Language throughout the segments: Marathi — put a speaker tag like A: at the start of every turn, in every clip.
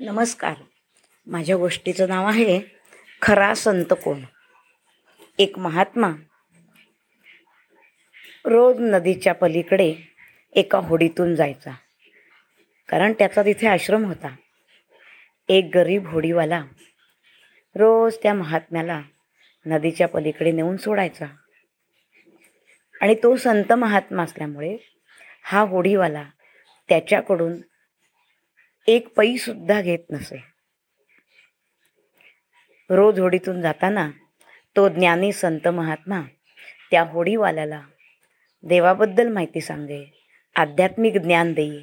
A: नमस्कार. माझ्या गोष्टीचं नाव आहे खरा संत कोण? एक महात्मा रोज नदीच्या पलीकडे एका होडीतून जायचा. कारण त्याचा तिथे आश्रम होता. एक गरीब होडीवाला रोज त्या महात्म्याला नदीच्या पलीकडे नेऊन सोडायचा. आणि तो संत महात्मा असल्यामुळे हा होडीवाला त्याच्याकडून एक पैसुद्धा घेत नसे. रोज होडीतून जाताना तो ज्ञानी संत महात्मा त्या होडीवाल्याला देवाबद्दल माहिती सांगे आध्यात्मिक ज्ञान देई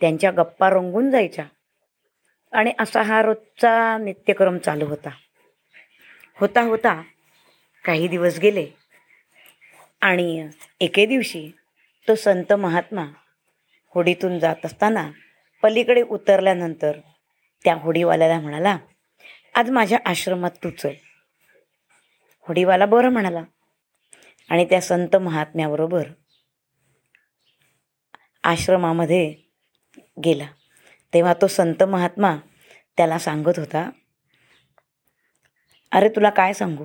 A: त्यांच्या गप्पा रंगून जायच्या. आणि असा हा रोजचा नित्यक्रम चालू होता. होता होता काही दिवस गेले आणि एके दिवशी तो संत महात्मा होडीतून जात असताना पलीकडे उतरल्यानंतर त्या होडीवाल्याला म्हणाला आज माझ्या आश्रमात तू चल. होडीवाला बरं म्हणाला आणि त्या संत महात्म्याबरोबर आश्रमामध्ये गेला. तेव्हा तो संत महात्मा त्याला सांगत होता अरे तुला काय सांगू?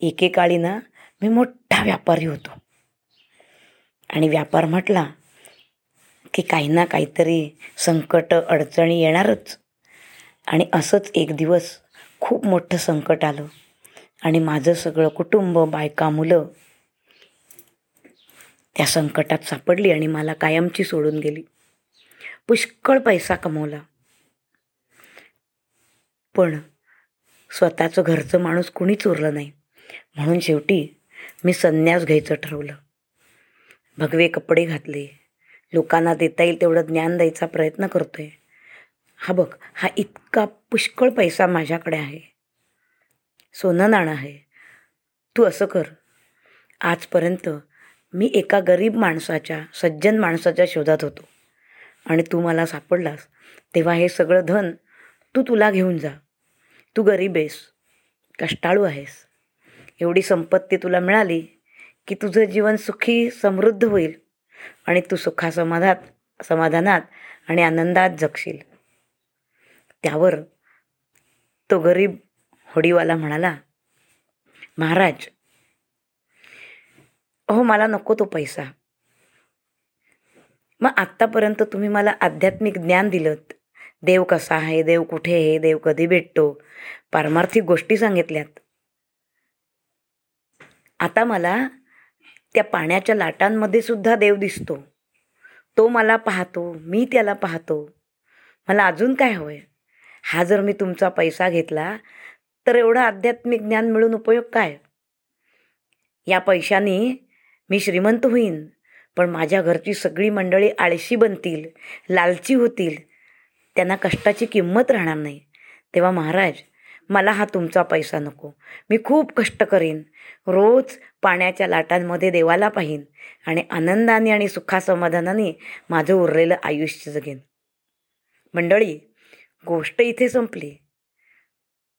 A: एकेकाळी ना मी मोठा व्यापारी होतो. आणि व्यापार म्हटला की काही ना काहीतरी संकट अडचणी येणारच. आणि असंच एक दिवस खूप मोठं संकट आलं. आणि माझं सगळं कुटुंब बायका मुलं त्या संकटात सापडली आणि मला कायमची सोडून गेली. पुष्कळ पैसा कमवला. पण स्वतःचं घरचं माणूस कुणीच उरलं नाही. म्हणून शेवटी मी संन्यास घ्यायचं ठरवलं. भगवे कपडे घातले. लोकांना देता येईल तेवढं ज्ञान द्यायचा प्रयत्न करतोय. हा बघ हा इतका पुष्कळ पैसा माझ्याकडे आहे. सोनं नाणं आहे. तू असं कर. आजपर्यंत मी एका गरीब माणसाच्या सज्जन माणसाच्या शोधात होतो. आणि तू मला सापडलास तेव्हा हे सगळं धन तू तुला घेऊन जा. तू गरीब आहेस. कष्टाळू आहेस. एवढी संपत्ती तुला मिळाली की तुझं जीवन सुखी समृद्ध होईल. आणि तू सुखासमाधात समाधानात आणि आनंदात जगशील. त्यावर तो गरीब होडीवाला म्हणाला महाराज अहो मला नको तो पैसा. मग आत्तापर्यंत तुम्ही मला आध्यात्मिक ज्ञान दिलं देव कसा आहे देव कुठे आहे देव कधी भेटतो पारमार्थिक गोष्टी सांगितल्यात. आता मला त्या पाण्याच्या लाटांमध्ये सुद्धा देव दिसतो. तो मला पाहतो मी त्याला पाहतो. मला अजून काय हवंय? हा जर मी तुमचा पैसा घेतला तर एवढं आध्यात्मिक ज्ञान मिळून उपयोग काय? या पैशाने मी श्रीमंत होईन पण माझ्या घरची सगळी मंडळी आळशी बनतील लालची होतील. त्यांना कष्टाची किंमत राहणार नाही. तेव्हा महाराज मला हा तुमचा पैसा नको. मी खूप कष्ट करीन. रोज पाण्याच्या लाटांमध्ये देवाला पाहीन आणि आनंदाने आणि सुखासमाधानाने माझं उरलेलं आयुष्य जगेन मंडळी गोष्ट इथे संपली.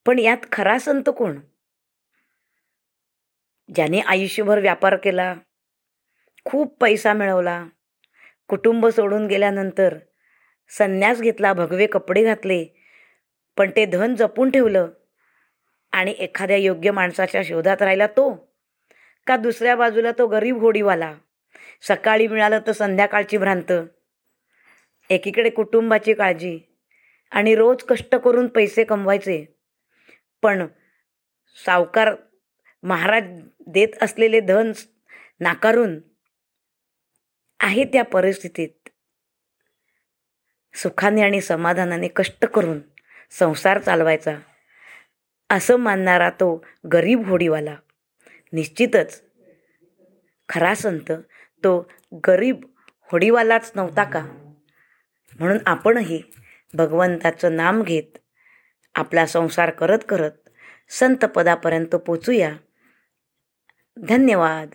A: पण यात खरा संत कोण? ज्याने आयुष्यभर व्यापार केला खूप पैसा मिळवला कुटुंब सोडून गेल्यानंतर संन्यास घेतला भगवे कपडे घातले पण ते धन जपून ठेवलं. आणि एखाद्या योग्य माणसाच्या शोधात राहिला तो. का दुसऱ्या बाजूला तो गरीब होडीवाला? सकाळी मिळालं तर संध्याकाळची भ्रांत. एकीकडे कुटुंबाची काळजी. आणि रोज कष्ट करून पैसे कमवायचे. पण सावकार महाराज देत असलेले धन नाकारून आहे त्या परिस्थितीत. सुखाने आणि समाधानाने कष्ट करून. संसार चालवायचा. असं मानणारा तो गरीब होडीवाला. निश्चितच. खरा संत तो गरीब होडीवालाच नव्हता का? म्हणून आपणही भगवंताचं नाम घेत आपला संसार करत करत संतपदापर्यंत पोचूया. धन्यवाद.